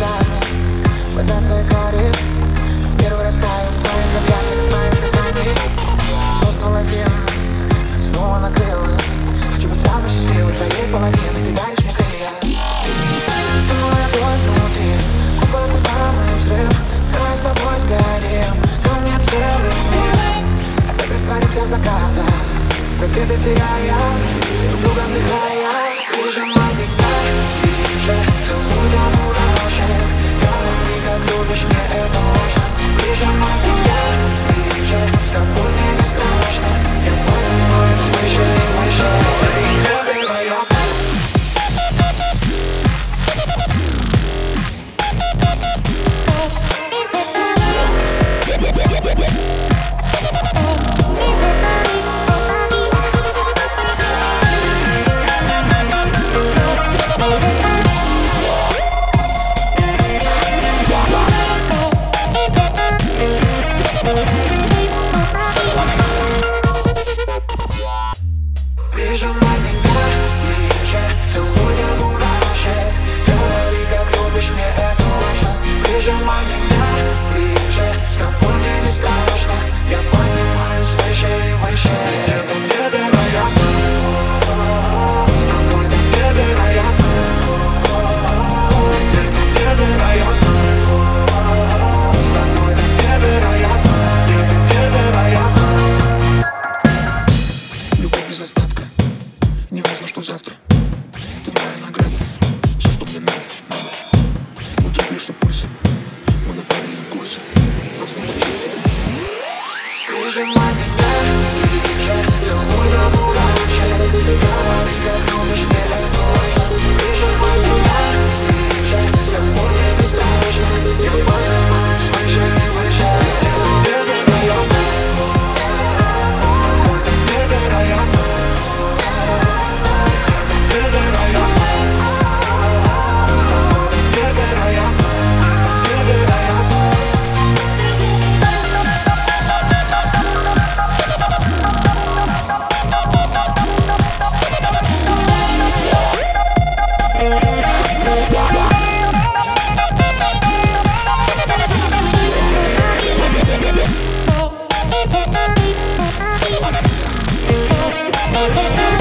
глаза. Глаза твои горят Первый раз таю в твоих объятиях, твоих касаний Чувство лавин Снова накрыло. Хочу быть самой счастливой твоей половиной, Ты даришь мне крылья. Ты мой огонь внутри. Губа губа мой взрыв. Давай с тобой сгорим. Ко мне целый мир. Опять растворимся в закатах. Рассветы теряя. Друг друга вдыхая. Ты же что завтра. Ты моя награда Все, что мне надо, надо Удивишься пульсом Мы на параллельном курсе. Thank